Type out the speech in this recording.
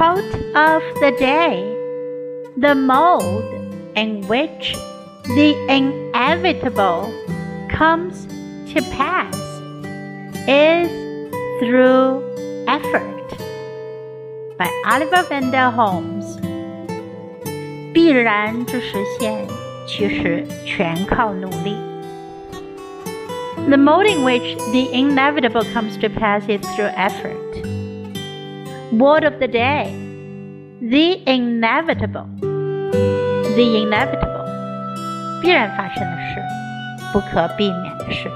Quote of the day The mode in which the inevitable comes to pass is through effort. By Oliver Wendell Holmes. 必然之实现，其实全靠努力。The mode in which the inevitable comes to pass is through effort. Word of the day The inevitable. The inevitable. 必然发生的事，不可避免的事。